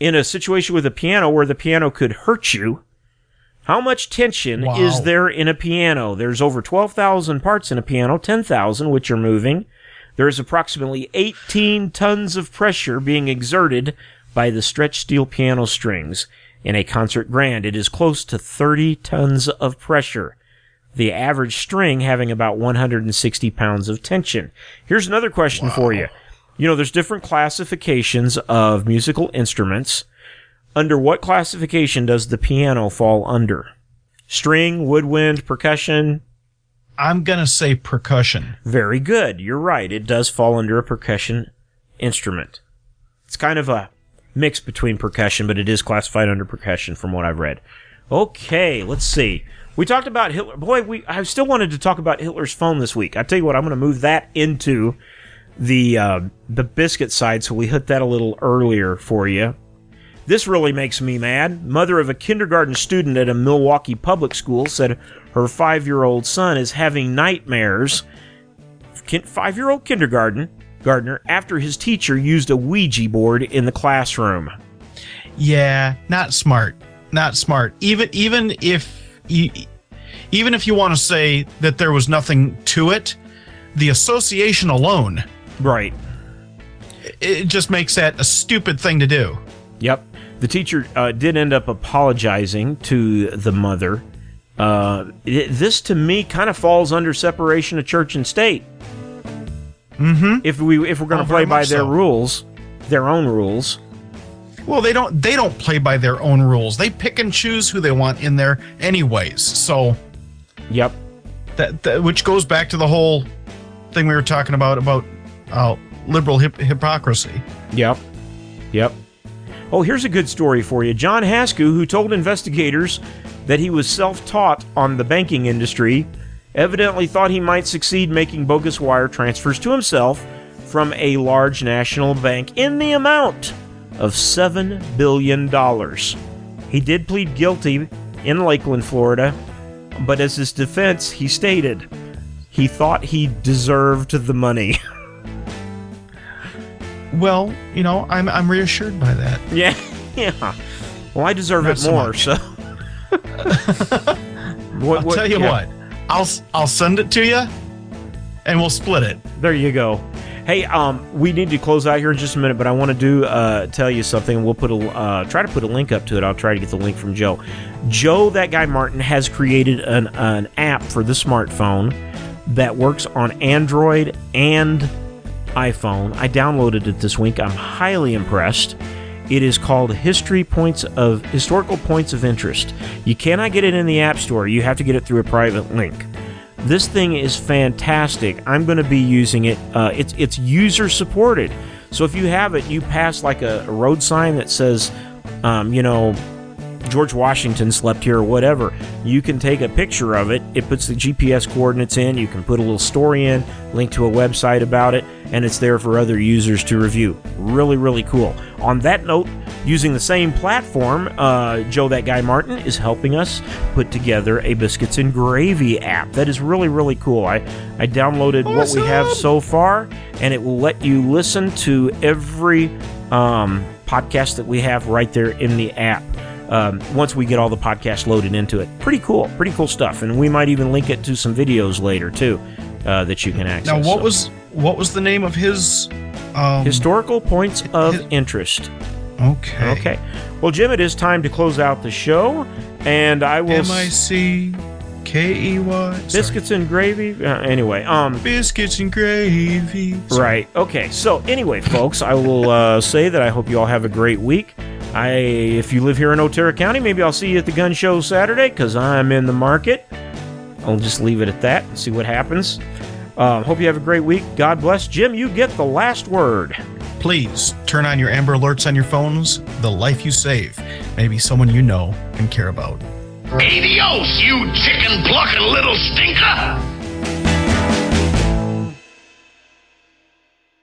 in a situation with a piano where the piano could hurt you, how much tension Wow. is there in a piano? There's over 12,000 parts in a piano, 10,000 which are moving. There is approximately 18 tons of pressure being exerted by the stretched steel piano strings. In a concert grand, it is close to 30 tons of pressure the average string having about 160 pounds of tension. Here's another question for you. You know, there's different classifications of musical instruments. Under what classification does the piano fall under? String, woodwind, percussion? I'm gonna say percussion. Very good. You're right. It does fall under a percussion instrument. It's kind of a mix between percussion, but it is classified under percussion from what I've read. Okay, let's see. We talked about Hitler. Boy, we I still wanted to talk about Hitler's phone this week. I tell you what, I'm going to move that into the uh, the biscuit side, so we hit that a little earlier for you. This really makes me mad. Mother of a kindergarten student at a Milwaukee public school said her five year old son is having nightmares. Five year old kindergarten gardener after his teacher used a Ouija board in the classroom. Yeah, not smart. Not smart. Even even if you, even if you want to say that there was nothing to it, the association alone Right. it just makes that a stupid thing to do. Yep. The teacher uh, did end up apologizing to the mother. Uh, this, to me, kind of falls under separation of church and state. Mm-hmm. If we if we're going to Oh, play by their so. rules, their own rules. Well, they don't they don't play by their own rules. They pick and choose who they want in there anyways. So Yep. that, that which goes back to the whole thing we were talking about about uh, liberal hip- hypocrisy. Yep. Yep. Oh, here's a good story for you. John Hasku, who told investigators that he was self taught on the banking industry, evidently thought he might succeed making bogus wire transfers to himself from a large national bank in the amount of $7 billion. He did plead guilty in Lakeland, Florida, but as his defense, he stated he thought he deserved the money. Well, you know, I'm I'm reassured by that. Yeah, yeah. Well, I deserve Not it more, much. so. What- I'll what- tell you yeah, what. I'll I'll send it to you, and we'll split it. There you go. Hey, um, we need to close out here in just a minute, but I want to do uh, tell you something. We'll put a uh, try to put a link up to it. I'll try to get the link from Joe. Joe, that guy Martin, has created an an app for the smartphone that works on Android and iPhone. I downloaded it this week. I'm highly impressed. It is called History Points of Historical Points of Interest. You cannot get it in the App Store. You have to get it through a private link. This thing is fantastic. I'm going to be using it. Uh, it's it's user supported. So if you have it, you pass like a, a road sign that says, um, you know, George Washington slept here or whatever. You can take a picture of it. It puts the GPS coordinates in. You can put a little story in, link to a website about it, and it's there for other users to review. Really, really cool. On that note, using the same platform, uh, Joe That Guy Martin is helping us put together a biscuits and gravy app. That is really, really cool. I, I downloaded what we have so far, and it will let you listen to every um, podcast that we have right there in the app um, once we get all the podcasts loaded into it. Pretty cool, pretty cool stuff, and we might even link it to some videos later too uh, that you can access. Now, what So, was what was the name of his? Um, historical points of his- interest? okay. Okay, well, Jim, it is time to close out the show, and I will M I C K E Y. Sorry. biscuits and gravy. Uh, anyway, um, biscuits and gravy. Sorry. Right. Okay. So anyway, folks, I will uh, say that I hope you all have a great week. I, if you live here in Otero County, maybe I'll see you at the gun show Saturday because I'm in the market. I'll just leave it at that and see what happens. Um, hope you have a great week. God bless. Jim, you get the last word. Please turn on your Amber Alerts on your phones. The life you save. Maybe someone you know and care about. Adios, you chicken plucking little stinker!